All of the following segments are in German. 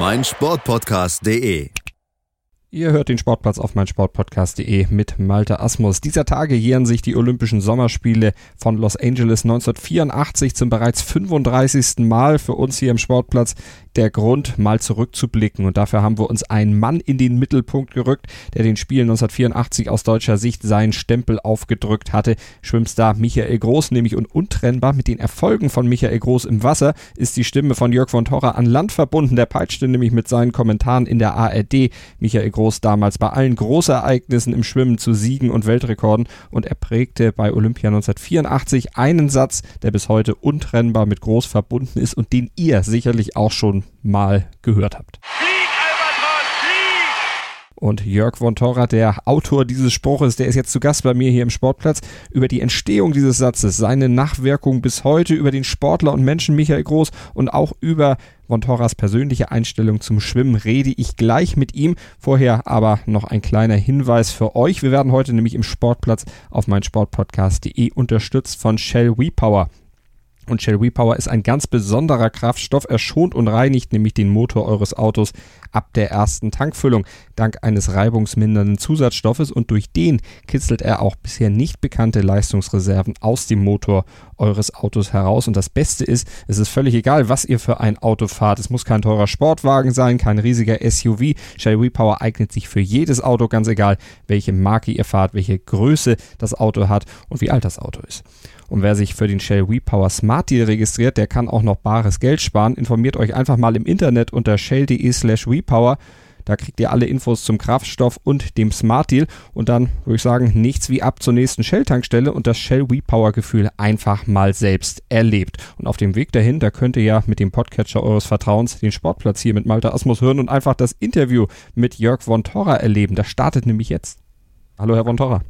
meinsportpodcast.de. Ihr hört den Sportplatz auf meinsportpodcast.de mit Malte Asmus. Dieser Tage jähren sich die Olympischen Sommerspiele von Los Angeles 1984 zum bereits 35. Mal für uns hier im Sportplatz der Grund, mal zurückzublicken. Und dafür haben wir uns einen Mann in den Mittelpunkt gerückt, der den Spielen 1984 aus deutscher Sicht seinen Stempel aufgedrückt hatte. Schwimmstar Michael Groß, nämlich und untrennbar mit den Erfolgen von Michael Groß im Wasser, ist die Stimme von Jörg von Torra an Land verbunden. Der peitschte nämlich mit seinen Kommentaren in der ARD. Michael damals bei allen Großereignissen im Schwimmen zu Siegen und Weltrekorden und er prägte bei Olympia 1984 einen Satz, der bis heute untrennbar mit Groß verbunden ist und den ihr sicherlich auch schon mal gehört habt. Und Jörg von Torra, der Autor dieses Spruches, der ist jetzt zu Gast bei mir hier im Sportplatz, über die Entstehung dieses Satzes, seine Nachwirkung bis heute, über den Sportler und Menschen Michael Groß und auch über von Torras persönliche Einstellung zum Schwimmen rede ich gleich mit ihm. Vorher aber noch ein kleiner Hinweis für euch. Wir werden heute nämlich im Sportplatz auf meinsportpodcast.de unterstützt von Shell WePower. Und Shell WePower ist ein ganz besonderer Kraftstoff. Er schont und reinigt nämlich den Motor eures Autos ab der ersten Tankfüllung dank eines reibungsmindernden Zusatzstoffes und durch den kitzelt er auch bisher nicht bekannte Leistungsreserven aus dem Motor eures Autos heraus. Und das Beste ist, es ist völlig egal, was ihr für ein Auto fahrt. Es muss kein teurer Sportwagen sein, kein riesiger SUV. Shell WePower eignet sich für jedes Auto, ganz egal, welche Marke ihr fahrt, welche Größe das Auto hat und wie alt das Auto ist. Und wer sich für den Shell WePower Smart Deal registriert, der kann auch noch bares Geld sparen. Informiert euch einfach mal im Internet unter shell.de slash WePower. Da kriegt ihr alle Infos zum Kraftstoff und dem Smart Deal. Und dann würde ich sagen, nichts wie ab zur nächsten Shell-Tankstelle und das Shell WePower-Gefühl einfach mal selbst erlebt. Und auf dem Weg dahin, da könnt ihr ja mit dem Podcatcher eures Vertrauens den Sportplatz hier mit Malte Asmus hören und einfach das Interview mit Jörg von Torra erleben. Das startet nämlich jetzt. Hallo, Herr von Torra.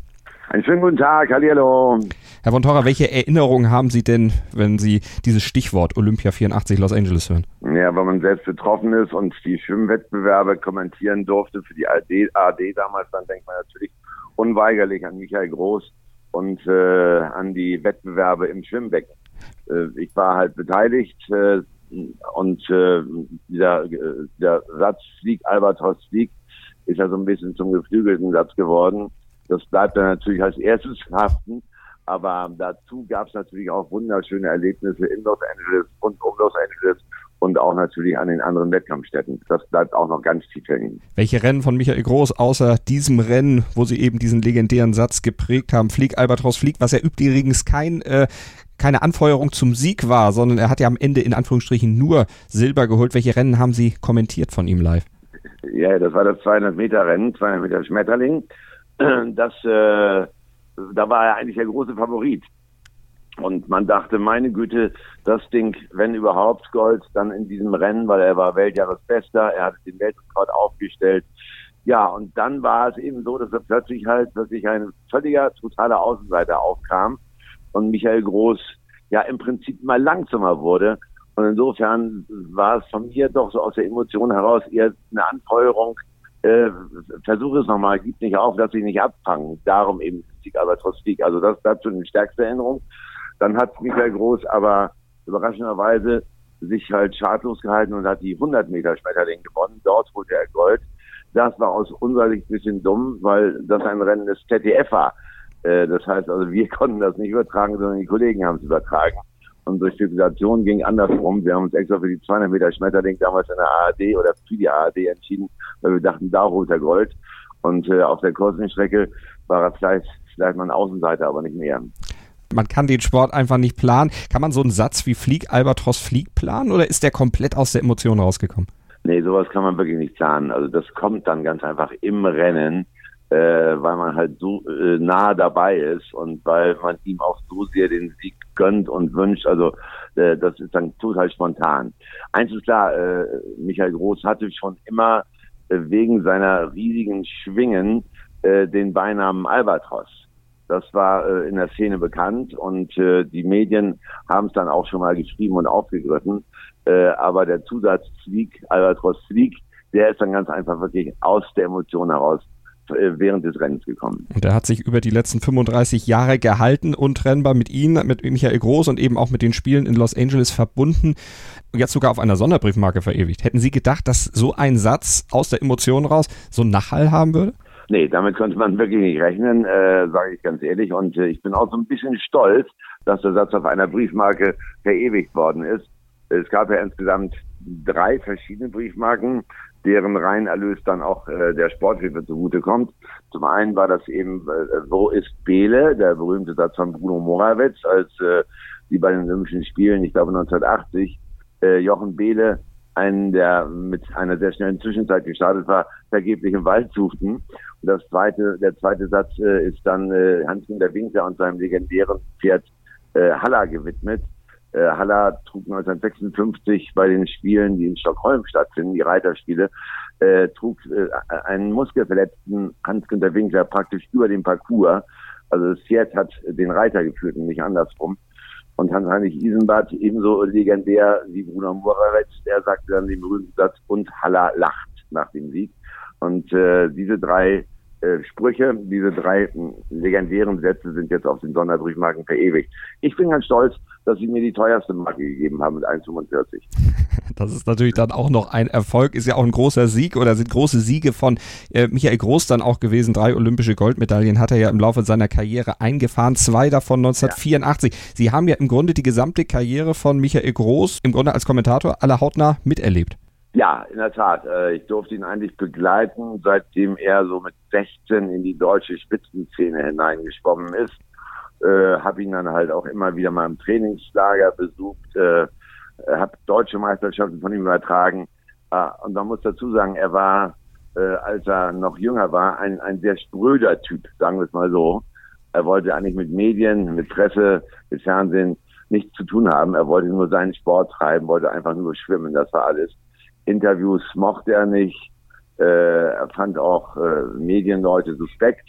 Einen schönen guten Tag, hallo. Herr von Torra, welche Erinnerungen haben Sie denn, wenn Sie dieses Stichwort Olympia 84 Los Angeles hören? Ja, wenn man selbst betroffen ist und die Schwimmwettbewerbe kommentieren durfte für die ARD, ARD damals, dann denkt man natürlich unweigerlich an Michael Groß und äh, an die Wettbewerbe im Schwimmbecken. Äh, ich war halt beteiligt äh, und äh, dieser, äh, der Satz Flieg, Albatros Flieg ist ja so ein bisschen zum geflügelten Satz geworden. Das bleibt dann natürlich als erstes haften. Aber dazu gab es natürlich auch wunderschöne Erlebnisse in Los Angeles und um Los Angeles und auch natürlich an den anderen Wettkampfstätten. Das bleibt auch noch ganz tief hängen. Welche Rennen von Michael Groß, außer diesem Rennen, wo Sie eben diesen legendären Satz geprägt haben, Flieg, Albatros, Flieg, was ja übrigens kein, äh, keine Anfeuerung zum Sieg war, sondern er hat ja am Ende in Anführungsstrichen nur Silber geholt. Welche Rennen haben Sie kommentiert von ihm live? Ja, das war das 200 Meter Rennen, 200 Meter Schmetterling. Das, äh, da war er eigentlich der große Favorit. Und man dachte, meine Güte, das Ding, wenn überhaupt Gold, dann in diesem Rennen, weil er war Weltjahresbester, er hat den Weltrekord aufgestellt. Ja, und dann war es eben so, dass er plötzlich halt wirklich ein völliger, totaler Außenseiter aufkam und Michael Groß ja im Prinzip mal langsamer wurde. Und insofern war es von mir doch so aus der Emotion heraus eher eine Anfeuerung, äh, versuche es nochmal, gib nicht auf, lass dich nicht abfangen. Darum eben Sieg, trotz Sieg. Also das dazu eine stärkste Erinnerung. Dann hat Michael Groß aber überraschenderweise sich halt schadlos gehalten und hat die 100 Meter Schmetterling gewonnen. Dort holte er Gold. Das war aus unserer Sicht ein bisschen dumm, weil das ein Rennen des ZDF war. Äh, das heißt also, wir konnten das nicht übertragen, sondern die Kollegen haben es übertragen. Und durch Spekulation ging andersrum. Wir haben uns extra für die 200 Meter Schmetterling damals in der ARD oder für die ARD entschieden, weil wir dachten, da holt er Gold. Und äh, auf der kurzen Strecke war er vielleicht, vielleicht mal ein Außenseiter, aber nicht mehr. Man kann den Sport einfach nicht planen. Kann man so einen Satz wie Flieg, Albatros, Flieg planen oder ist der komplett aus der Emotion rausgekommen? Nee, sowas kann man wirklich nicht planen. Also das kommt dann ganz einfach im Rennen, äh, weil man halt so äh, nah dabei ist und weil man ihm auch so sehr den Sieg gönnt und wünscht. Also äh, das ist dann total spontan. Eins ist klar, äh, Michael Groß hatte schon immer äh, wegen seiner riesigen Schwingen äh, den Beinamen Albatros. Das war äh, in der Szene bekannt und äh, die Medien haben es dann auch schon mal geschrieben und aufgegriffen. Äh, aber der Zusatz Zwieg, Albatros Zwieg, der ist dann ganz einfach wirklich aus der Emotion heraus während des Rennens gekommen. Und er hat sich über die letzten 35 Jahre gehalten, untrennbar mit Ihnen, mit Michael Groß und eben auch mit den Spielen in Los Angeles verbunden und jetzt sogar auf einer Sonderbriefmarke verewigt. Hätten Sie gedacht, dass so ein Satz aus der Emotion raus so einen Nachhall haben würde? Nee, damit konnte man wirklich nicht rechnen, äh, sage ich ganz ehrlich. Und äh, ich bin auch so ein bisschen stolz, dass der Satz auf einer Briefmarke verewigt worden ist. Es gab ja insgesamt drei verschiedene Briefmarken, deren Reinerlös dann auch äh, der Sporthilfe zugutekommt. Zum einen war das eben, äh, wo ist Bele, der berühmte Satz von Bruno Morawetz, als äh, die bei den Olympischen Spielen, ich glaube 1980, äh, Jochen Behle einen, der mit einer sehr schnellen Zwischenzeit gestartet war, vergeblich im Wald suchten. Und das zweite, der zweite Satz äh, ist dann äh, Hans-Günter Winkler und seinem legendären Pferd äh, Haller gewidmet. Äh, Haller trug 1956 bei den Spielen, die in Stockholm stattfinden, die Reiterspiele, äh, trug äh, einen muskelverletzten Hans-Günter Winkler praktisch über den Parcours. Also Pferd hat den Reiter geführt und nicht andersrum. Und Hans-Heinrich Isenbart, ebenso legendär wie Bruno Morawetz, der sagte dann den berühmten Satz, und Haller lacht nach dem Sieg. Und äh, diese drei äh, Sprüche, diese drei legendären Sätze sind jetzt auf den Sonderbriefmarken verewigt. Ich bin ganz stolz, dass sie mir die teuerste Marke gegeben haben mit 1,45. Das ist natürlich dann auch noch ein Erfolg, ist ja auch ein großer Sieg oder sind große Siege von äh, Michael Groß dann auch gewesen. Drei olympische Goldmedaillen hat er ja im Laufe seiner Karriere eingefahren, zwei davon 1984. Ja. Sie haben ja im Grunde die gesamte Karriere von Michael Groß im Grunde als Kommentator aller hautnah miterlebt. Ja, in der Tat. Äh, ich durfte ihn eigentlich begleiten, seitdem er so mit 16 in die deutsche Spitzenszene hineingeschwommen ist. Äh, habe ihn dann halt auch immer wieder mal im Trainingslager besucht, äh, habe deutsche Meisterschaften von ihm übertragen. Äh, und man muss dazu sagen, er war, äh, als er noch jünger war, ein, ein sehr spröder Typ, sagen wir es mal so. Er wollte eigentlich mit Medien, mit Presse, mit Fernsehen nichts zu tun haben. Er wollte nur seinen Sport treiben, wollte einfach nur schwimmen, das war alles. Interviews mochte er nicht. Äh, er fand auch äh, Medienleute suspekt.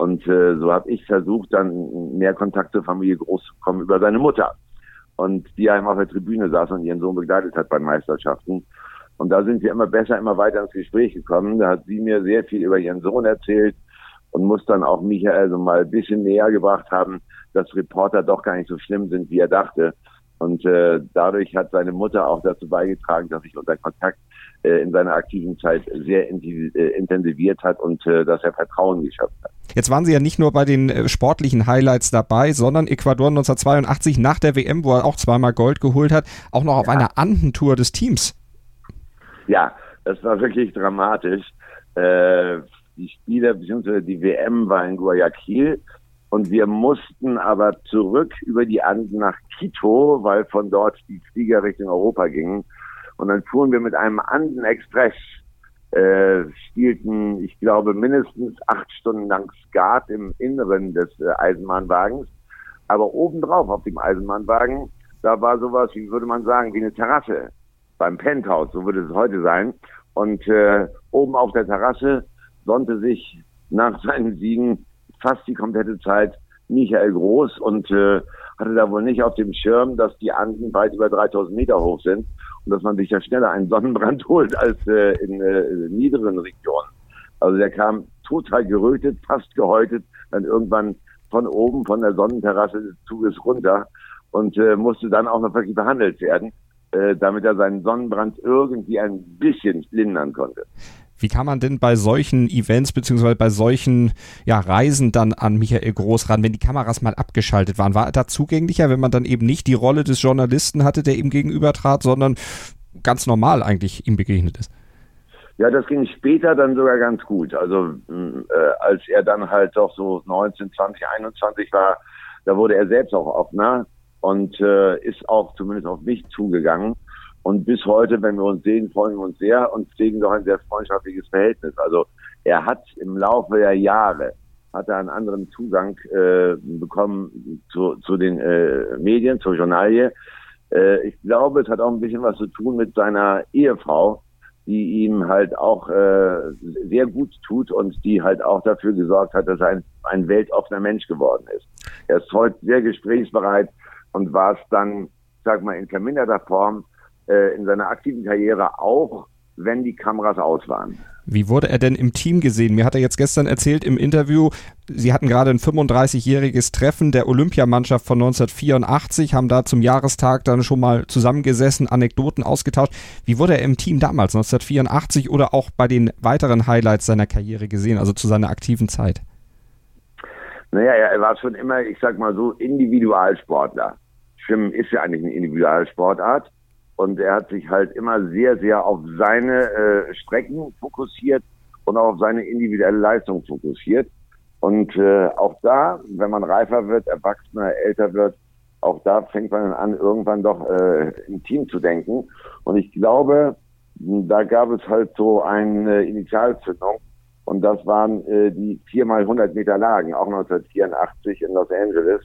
Und äh, so habe ich versucht, dann mehr Kontakt zur Familie groß zu bekommen über seine Mutter. Und die einem auf der Tribüne saß und ihren Sohn begleitet hat bei Meisterschaften. Und da sind wir immer besser, immer weiter ins Gespräch gekommen. Da hat sie mir sehr viel über ihren Sohn erzählt und muss dann auch Michael so mal ein bisschen näher gebracht haben, dass Reporter doch gar nicht so schlimm sind, wie er dachte. Und äh, dadurch hat seine Mutter auch dazu beigetragen, dass sich unser Kontakt äh, in seiner aktiven Zeit sehr äh, intensiviert hat und äh, dass er Vertrauen geschafft hat. Jetzt waren Sie ja nicht nur bei den äh, sportlichen Highlights dabei, sondern Ecuador 1982 nach der WM, wo er auch zweimal Gold geholt hat, auch noch auf ja. einer Andentour des Teams. Ja, das war wirklich dramatisch. Äh, die Spiele bzw. die WM war in Guayaquil und wir mussten aber zurück über die Anden nach Quito, weil von dort die Flieger Richtung Europa gingen. Und dann fuhren wir mit einem Anden-Express, äh, spielten, ich glaube, mindestens acht Stunden lang Skat im Inneren des äh, Eisenbahnwagens. Aber obendrauf auf dem Eisenbahnwagen, da war sowas, wie würde man sagen, wie eine Terrasse beim Penthouse, so würde es heute sein. Und äh, oben auf der Terrasse sonnte sich nach seinen Siegen fast die komplette Zeit Michael Groß und äh, hatte da wohl nicht auf dem Schirm, dass die Anden weit über 3000 Meter hoch sind und dass man sich ja schneller einen Sonnenbrand holt als äh, in äh, niederen Regionen. Also der kam total gerötet, fast gehäutet, dann irgendwann von oben, von der Sonnenterrasse des Zuges runter und äh, musste dann auch noch wirklich behandelt werden, äh, damit er seinen Sonnenbrand irgendwie ein bisschen lindern konnte. Wie kann man denn bei solchen Events beziehungsweise bei solchen ja, Reisen dann an Michael Groß ran, wenn die Kameras mal abgeschaltet waren? War er da zugänglicher, wenn man dann eben nicht die Rolle des Journalisten hatte, der ihm gegenüber trat, sondern ganz normal eigentlich ihm begegnet ist? Ja, das ging später dann sogar ganz gut. Also äh, als er dann halt doch so 19, 20, 21 war, da wurde er selbst auch offener und äh, ist auch zumindest auf mich zugegangen. Und bis heute, wenn wir uns sehen, freuen wir uns sehr und pflegen doch ein sehr freundschaftliches Verhältnis. Also er hat im Laufe der Jahre hat er einen anderen Zugang äh, bekommen zu, zu den äh, Medien, zur Journalie. Äh, ich glaube, es hat auch ein bisschen was zu tun mit seiner Ehefrau, die ihm halt auch äh, sehr gut tut und die halt auch dafür gesorgt hat, dass er ein, ein weltoffener Mensch geworden ist. Er ist heute sehr gesprächsbereit und war es dann, sag mal, in verminderter Form äh, in seiner aktiven Karriere auch, wenn die Kameras aus waren. Wie wurde er denn im Team gesehen? Mir hat er jetzt gestern erzählt im Interview, Sie hatten gerade ein 35-jähriges Treffen der Olympiamannschaft von 1984, haben da zum Jahrestag dann schon mal zusammengesessen, Anekdoten ausgetauscht. Wie wurde er im Team damals, 1984 oder auch bei den weiteren Highlights seiner Karriere gesehen, also zu seiner aktiven Zeit? Naja, er war schon immer, ich sag mal so, Individualsportler. Schwimmen ist ja eigentlich eine Individualsportart. Und er hat sich halt immer sehr, sehr auf seine äh, Strecken fokussiert und auch auf seine individuelle Leistung fokussiert. Und äh, auch da, wenn man reifer wird, erwachsener, älter wird, auch da fängt man an, irgendwann doch äh, im Team zu denken. Und ich glaube, da gab es halt so eine Initialzündung. Und das waren äh, die viermal 100 Meter Lagen, auch 1984 in Los Angeles.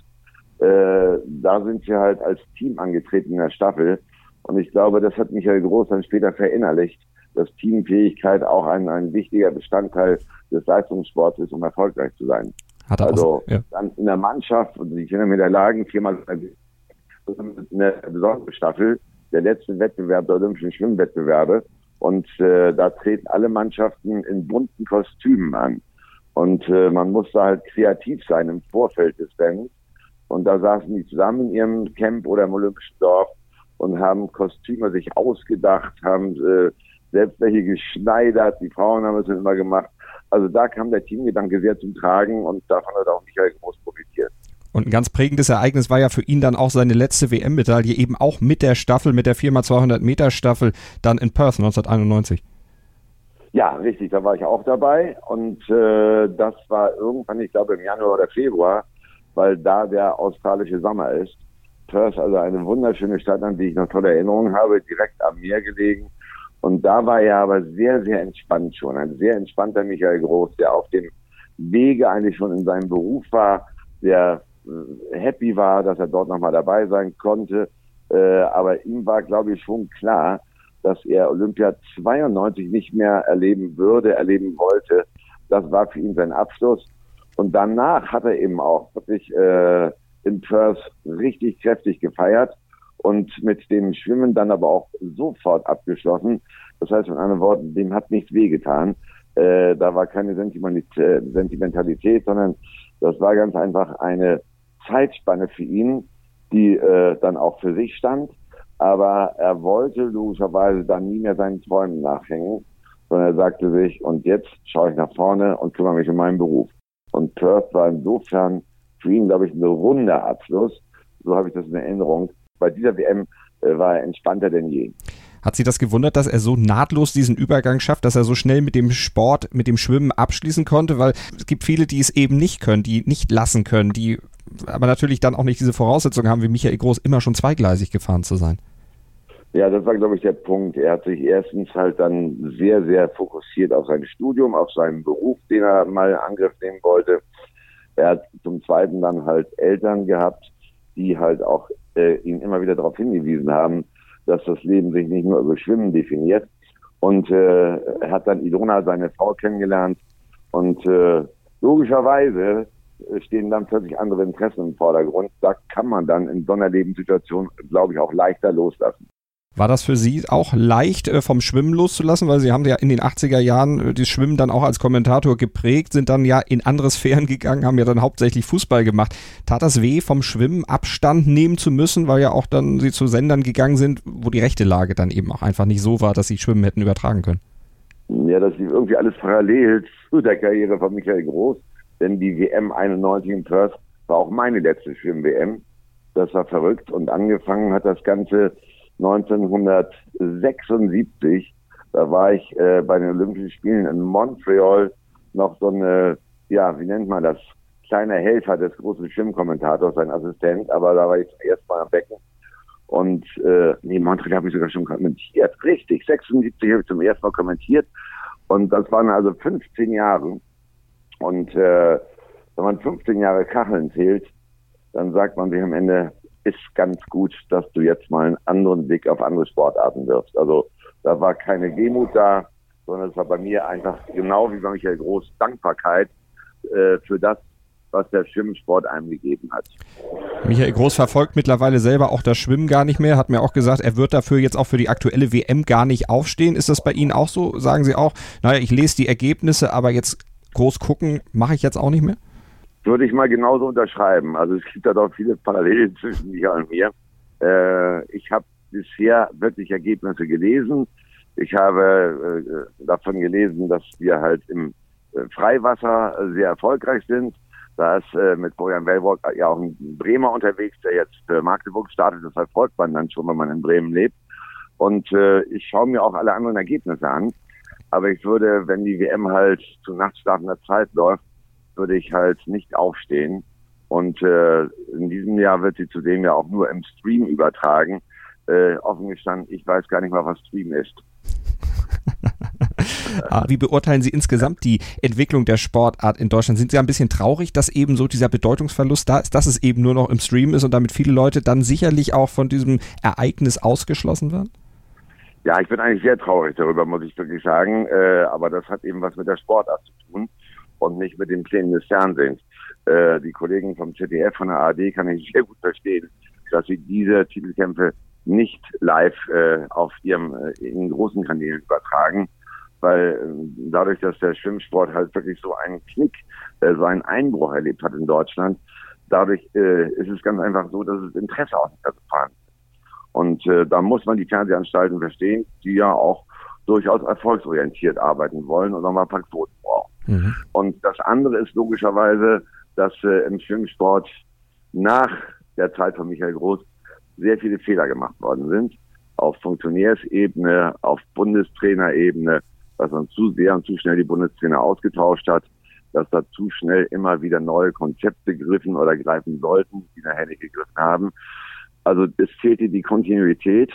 Äh, da sind wir halt als Team angetreten in der Staffel. Und ich glaube, das hat Michael Groß dann später verinnerlicht, dass Teamfähigkeit auch ein, ein wichtiger Bestandteil des Leistungssports ist, um erfolgreich zu sein. Hat er also ja. dann in der Mannschaft, und ich erinnere mich der Lagen, viermal eine besondere Staffel, der letzte Wettbewerb der Olympischen Schwimmwettbewerbe. Und äh, da treten alle Mannschaften in bunten Kostümen an. Und äh, man musste halt kreativ sein im Vorfeld des Rennens. Und da saßen die zusammen in ihrem Camp oder im Olympischen Dorf und haben Kostüme sich ausgedacht, haben äh, selbst welche geschneidert. Die Frauen haben es immer gemacht. Also da kam der Teamgedanke sehr zum Tragen und davon hat auch Michael Groß profitiert. Und ein ganz prägendes Ereignis war ja für ihn dann auch seine letzte WM-Medaille, eben auch mit der Staffel, mit der 4x200 Meter Staffel, dann in Perth 1991. Ja, richtig, da war ich auch dabei und äh, das war irgendwann, ich glaube im Januar oder Februar, weil da der australische Sommer ist. Perth, also eine wunderschöne Stadt, an die ich noch tolle Erinnerungen habe, direkt am Meer gelegen. Und da war er aber sehr, sehr entspannt schon. Ein sehr entspannter Michael Groß, der auf dem Wege eigentlich schon in seinem Beruf war, der äh, happy war, dass er dort nochmal dabei sein konnte. Äh, aber ihm war, glaube ich, schon klar, dass er Olympia 92 nicht mehr erleben würde, erleben wollte. Das war für ihn sein Abschluss. Und danach hat er eben auch wirklich äh, in Perth richtig kräftig gefeiert und mit dem Schwimmen dann aber auch sofort abgeschlossen. Das heißt mit anderen Worten, dem hat nichts wehgetan. Äh, da war keine Sentimentalität, sondern das war ganz einfach eine Zeitspanne für ihn, die äh, dann auch für sich stand. Aber er wollte logischerweise dann nie mehr seinen Träumen nachhängen, sondern er sagte sich, und jetzt schaue ich nach vorne und kümmere mich um meinen Beruf. Und Perth war insofern für ihn, glaube ich, ein runder Abschluss. So habe ich das in Erinnerung. Bei dieser WM äh, war er entspannter denn je. Hat Sie das gewundert, dass er so nahtlos diesen Übergang schafft, dass er so schnell mit dem Sport, mit dem Schwimmen abschließen konnte? Weil es gibt viele, die es eben nicht können, die nicht lassen können, die aber natürlich dann auch nicht diese Voraussetzungen haben, wie Michael Groß, immer schon zweigleisig gefahren zu sein. Ja, das war, glaube ich, der Punkt. Er hat sich erstens halt dann sehr, sehr fokussiert auf sein Studium, auf seinen Beruf, den er mal in Angriff nehmen wollte. Er hat zum Zweiten dann halt Eltern gehabt, die halt auch äh, ihn immer wieder darauf hingewiesen haben, dass das Leben sich nicht nur über Schwimmen definiert. Und äh, er hat dann Ilona, seine Frau, kennengelernt. Und äh, logischerweise stehen dann plötzlich andere Interessen im Vordergrund. Da kann man dann in so einer Lebenssituation, glaube ich, auch leichter loslassen. War das für Sie auch leicht äh, vom Schwimmen loszulassen? Weil Sie haben ja in den 80er Jahren äh, das Schwimmen dann auch als Kommentator geprägt, sind dann ja in andere Sphären gegangen, haben ja dann hauptsächlich Fußball gemacht. Tat das weh, vom Schwimmen Abstand nehmen zu müssen, weil ja auch dann Sie zu Sendern gegangen sind, wo die rechte Lage dann eben auch einfach nicht so war, dass Sie Schwimmen hätten übertragen können? Ja, das lief irgendwie alles parallel zu der Karriere von Michael Groß, denn die WM 91 in Perth war auch meine letzte Schwimm-WM. Das war verrückt und angefangen hat das Ganze 1976, da war ich äh, bei den Olympischen Spielen in Montreal noch so eine, ja, wie nennt man das, kleiner Helfer des großen Schwimmkommentators, sein Assistent, aber da war ich zum ersten Mal am Becken. Und äh, nee, Montreal habe ich sogar schon kommentiert. Richtig, 76 habe ich zum ersten Mal kommentiert. Und das waren also 15 Jahre. Und äh, wenn man 15 Jahre Kacheln zählt, dann sagt man sich am Ende, ist ganz gut, dass du jetzt mal einen anderen Blick auf andere Sportarten wirfst. Also Da war keine Demut da, sondern es war bei mir einfach genau wie bei Michael Groß Dankbarkeit äh, für das, was der Schwimmsport einem gegeben hat. Michael Groß verfolgt mittlerweile selber auch das Schwimmen gar nicht mehr, hat mir auch gesagt, er wird dafür jetzt auch für die aktuelle WM gar nicht aufstehen. Ist das bei Ihnen auch so? Sagen Sie auch, naja, ich lese die Ergebnisse, aber jetzt groß gucken mache ich jetzt auch nicht mehr? Würde ich mal genauso unterschreiben. Also es gibt da doch viele Parallelen zwischen mir und mir. Äh, ich habe bisher wirklich Ergebnisse gelesen. Ich habe äh, davon gelesen, dass wir halt im äh, Freiwasser sehr erfolgreich sind. Da ist äh, mit Bojan Wellbrock ja auch ein Bremer unterwegs, der jetzt für Magdeburg startet. Das verfolgt man dann schon, wenn man in Bremen lebt. Und äh, ich schaue mir auch alle anderen Ergebnisse an. Aber ich würde, wenn die WM halt zu nachtstartender Zeit läuft, würde ich halt nicht aufstehen. Und äh, in diesem Jahr wird sie zudem ja auch nur im Stream übertragen. Äh, offen gestanden, ich weiß gar nicht mal, was Stream ist. Ah, wie beurteilen Sie insgesamt die Entwicklung der Sportart in Deutschland? Sind Sie ein bisschen traurig, dass eben so dieser Bedeutungsverlust da ist, dass es eben nur noch im Stream ist und damit viele Leute dann sicherlich auch von diesem Ereignis ausgeschlossen werden? Ja, ich bin eigentlich sehr traurig darüber, muss ich wirklich sagen. Äh, aber das hat eben was mit der Sportart zu tun und nicht mit den Plänen des Fernsehens. Äh, die Kollegen vom ZDF, von der ARD kann ich sehr gut verstehen, dass sie diese Titelkämpfe nicht live äh, auf ihrem äh, in großen Kanälen übertragen, weil äh, dadurch, dass der Schwimmsport halt wirklich so einen Knick, äh, so einen Einbruch erlebt hat in Deutschland, dadurch äh, ist es ganz einfach so, dass es Interesse auch nicht mehr vorhanden ist. Und äh, da muss man die Fernsehanstalten verstehen, die ja auch durchaus erfolgsorientiert arbeiten wollen und nochmal ein paar Quoten brauchen. Mhm. Und das andere ist logischerweise, dass äh, im Schwimmsport nach der Zeit von Michael Groß sehr viele Fehler gemacht worden sind. Auf Funktionärsebene, auf Bundestrainerebene, dass man zu sehr und zu schnell die Bundestrainer ausgetauscht hat, dass da zu schnell immer wieder neue Konzepte griffen oder greifen sollten, die nachher nicht gegriffen haben. Also es fehlte die Kontinuität,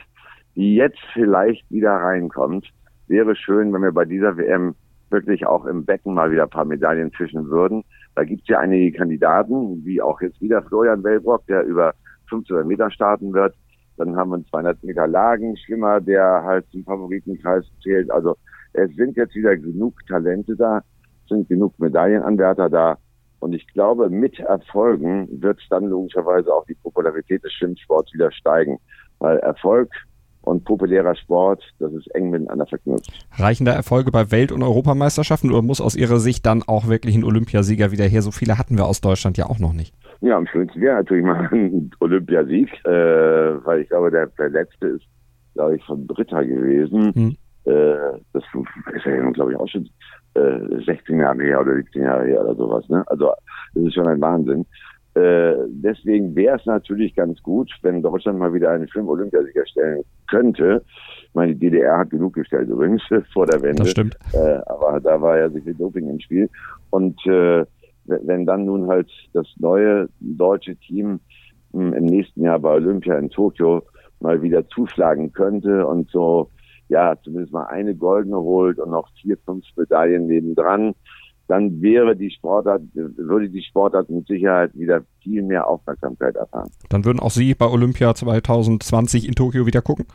die jetzt vielleicht wieder reinkommt. Wäre schön, wenn wir bei dieser WM wirklich auch im Becken mal wieder ein paar Medaillen fischen würden. Da gibt es ja einige Kandidaten, wie auch jetzt wieder Florian Wellbrock, der über 1500 Meter starten wird. Dann haben wir einen 200 Meter Lagenschwimmer, der halt zum Favoritenkreis zählt. Also es sind jetzt wieder genug Talente da, sind genug Medaillenanwärter da. Und ich glaube, mit Erfolgen wird dann logischerweise auch die Popularität des Schwimmsports wieder steigen. Weil Erfolg und populärer Sport, das ist eng miteinander verknüpft. Reichen da Erfolge bei Welt- und Europameisterschaften oder muss aus Ihrer Sicht dann auch wirklich ein Olympiasieger wieder her? So viele hatten wir aus Deutschland ja auch noch nicht. Ja, am schönsten wäre natürlich mal ein Olympiasieg, äh, weil ich glaube, der, der letzte ist, glaube ich, von Britta gewesen. Hm. Äh, das ist ja, glaube ich, auch schon äh, 16 Jahre her oder 17 Jahre her oder sowas. Ne? Also das ist schon ein Wahnsinn. Äh, deswegen wäre es natürlich ganz gut, wenn Deutschland mal wieder einen Schwimm-Olympiasieger stellen könnte. Ich meine, die DDR hat genug gestellt übrigens vor der Wende. Das stimmt. Äh, aber da war ja sehr viel Doping im Spiel. Und äh, wenn dann nun halt das neue deutsche Team hm, im nächsten Jahr bei Olympia in Tokio mal wieder zuschlagen könnte und so, ja, zumindest mal eine goldene holt und noch vier, fünf Medaillen nebendran, dann wäre die Sportart, würde die Sportart mit Sicherheit wieder viel mehr Aufmerksamkeit erfahren. Dann würden auch Sie bei Olympia 2020 in Tokio wieder gucken?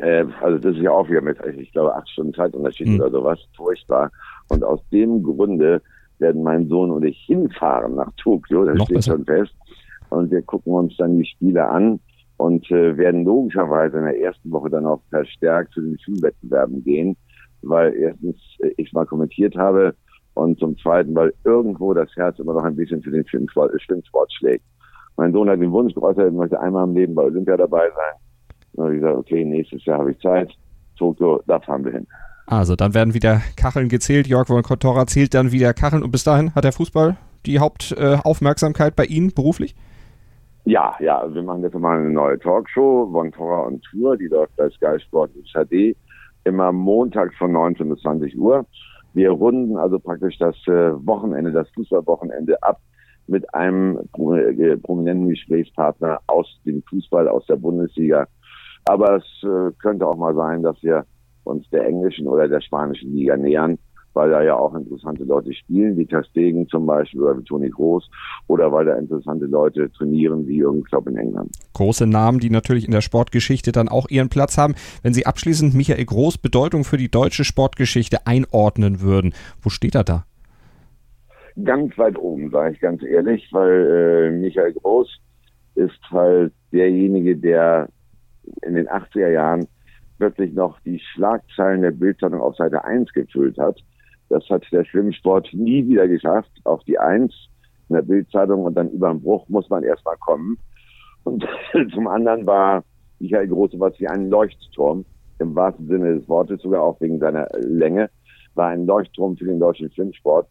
Äh, also das ist ja auch wieder mit, ich glaube, acht Stunden Zeitunterschied mhm. oder sowas, furchtbar. Und aus dem Grunde werden mein Sohn und ich hinfahren nach Tokio, das Noch steht besser. schon fest. Und wir gucken uns dann die Spiele an und äh, werden logischerweise in der ersten Woche dann auch verstärkt zu den Schulwettbewerben gehen, weil erstens äh, ich mal kommentiert habe und zum Zweiten, weil irgendwo das Herz immer noch ein bisschen für den Schwimmsport, Schwimmsport schlägt. Mein Sohn hat den Wunsch geäußert, er möchte einmal im Leben bei Olympia dabei sein. Und ich gesagt, okay, nächstes Jahr habe ich Zeit. Tokio, da fahren wir hin. Also dann werden wieder Kacheln gezählt. Jörg von Kontora zählt dann wieder Kacheln. Und bis dahin hat der Fußball die Hauptaufmerksamkeit bei Ihnen beruflich? Ja, ja. Wir machen jetzt mal eine neue Talkshow, Von Torra und Tour. Die läuft bei Sky Sport HD. Immer montags von 19 bis 20 Uhr. Wir runden also praktisch das äh, Wochenende, das Fußballwochenende ab mit einem äh, prominenten Gesprächspartner aus dem Fußball, aus der Bundesliga. Aber es könnte auch mal sein, dass wir uns der englischen oder der spanischen Liga nähern. Weil da ja auch interessante Leute spielen, wie Terstegen zum Beispiel oder wie Toni Groß oder weil da interessante Leute trainieren, wie Jürgen Klopp in England. Große Namen, die natürlich in der Sportgeschichte dann auch ihren Platz haben. Wenn Sie abschließend Michael Groß Bedeutung für die deutsche Sportgeschichte einordnen würden, wo steht er da? Ganz weit oben, sage ich ganz ehrlich, weil äh, Michael Groß ist halt derjenige, der in den 80er Jahren wirklich noch die Schlagzeilen der Bildzeitung auf Seite 1 gefüllt hat. Das hat der Schwimmsport nie wieder geschafft, auf die 1 in der Bildzeitung und dann über den Bruch muss man erstmal kommen. Und zum anderen war Michael Große was wie ein Leuchtturm, im wahrsten Sinne des Wortes, sogar auch wegen seiner Länge, war ein Leuchtturm für den deutschen Schwimmsport.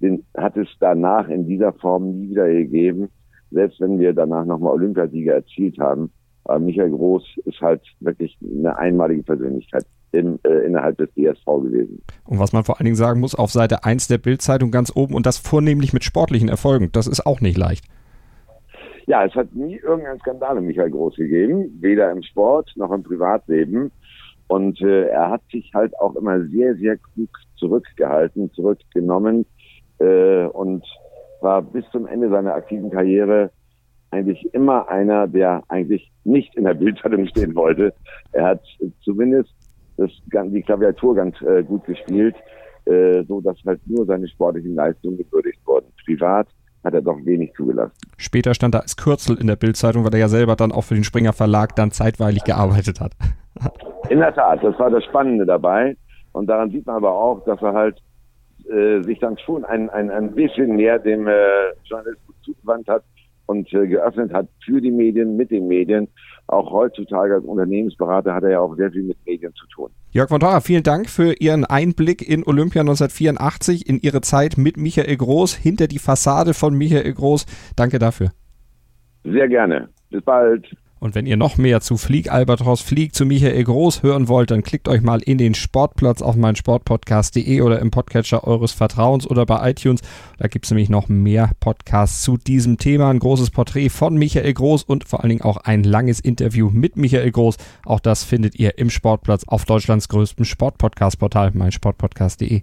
Den hat es danach in dieser Form nie wieder gegeben, selbst wenn wir danach nochmal Olympiasieger erzielt haben. Aber Michael Groß ist halt wirklich eine einmalige Persönlichkeit im, äh, innerhalb des DSV gewesen. Und was man vor allen Dingen sagen muss, auf Seite 1 der Bildzeitung ganz oben und das vornehmlich mit sportlichen Erfolgen. Das ist auch nicht leicht. Ja, es hat nie irgendeinen Skandal um Michael Groß gegeben, weder im Sport noch im Privatleben. Und äh, er hat sich halt auch immer sehr, sehr klug zurückgehalten, zurückgenommen äh, und war bis zum Ende seiner aktiven Karriere eigentlich immer einer, der eigentlich nicht in der Bildzeitung stehen wollte. Er hat zumindest das, die Klaviatur ganz äh, gut gespielt, äh, so dass halt nur seine sportlichen Leistungen gewürdigt wurden. Privat hat er doch wenig zugelassen. Später stand er als Kürzel in der Bildzeitung, weil er ja selber dann auch für den Springer Verlag dann zeitweilig gearbeitet hat. in der Tat, das war das Spannende dabei. Und daran sieht man aber auch, dass er halt äh, sich dann schon ein, ein, ein bisschen mehr dem äh, Journalismus zugewandt hat und äh, geöffnet hat für die Medien, mit den Medien. Auch heutzutage als Unternehmensberater hat er ja auch sehr viel mit Medien zu tun. Jörg von Torra, vielen Dank für Ihren Einblick in Olympia 1984, in Ihre Zeit mit Michael Groß, hinter die Fassade von Michael Groß. Danke dafür. Sehr gerne. Bis bald. Und wenn ihr noch mehr zu Flieg Albatros Flieg zu Michael Groß hören wollt, dann klickt euch mal in den Sportplatz auf mein Sportpodcast.de oder im Podcatcher eures Vertrauens oder bei iTunes. Da gibt es nämlich noch mehr Podcasts zu diesem Thema. Ein großes Porträt von Michael Groß und vor allen Dingen auch ein langes Interview mit Michael Groß. Auch das findet ihr im Sportplatz auf Deutschlands größtem Sportpodcast-Portal, mein Sportpodcast.de.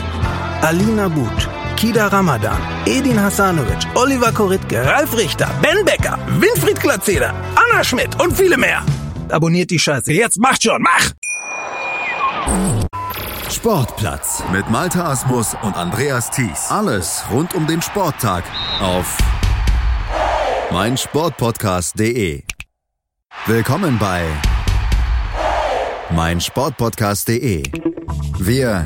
Alina But, Kida Ramadan, Edin Hasanovic, Oliver Koritke, Ralf Richter, Ben Becker, Winfried Glatzeder, Anna Schmidt und viele mehr. Abonniert die Scheiße. Jetzt macht schon, mach! Sportplatz mit Malta Asmus und Andreas Thies. Alles rund um den Sporttag auf meinsportpodcast.de. Willkommen bei meinsportpodcast.de. Wir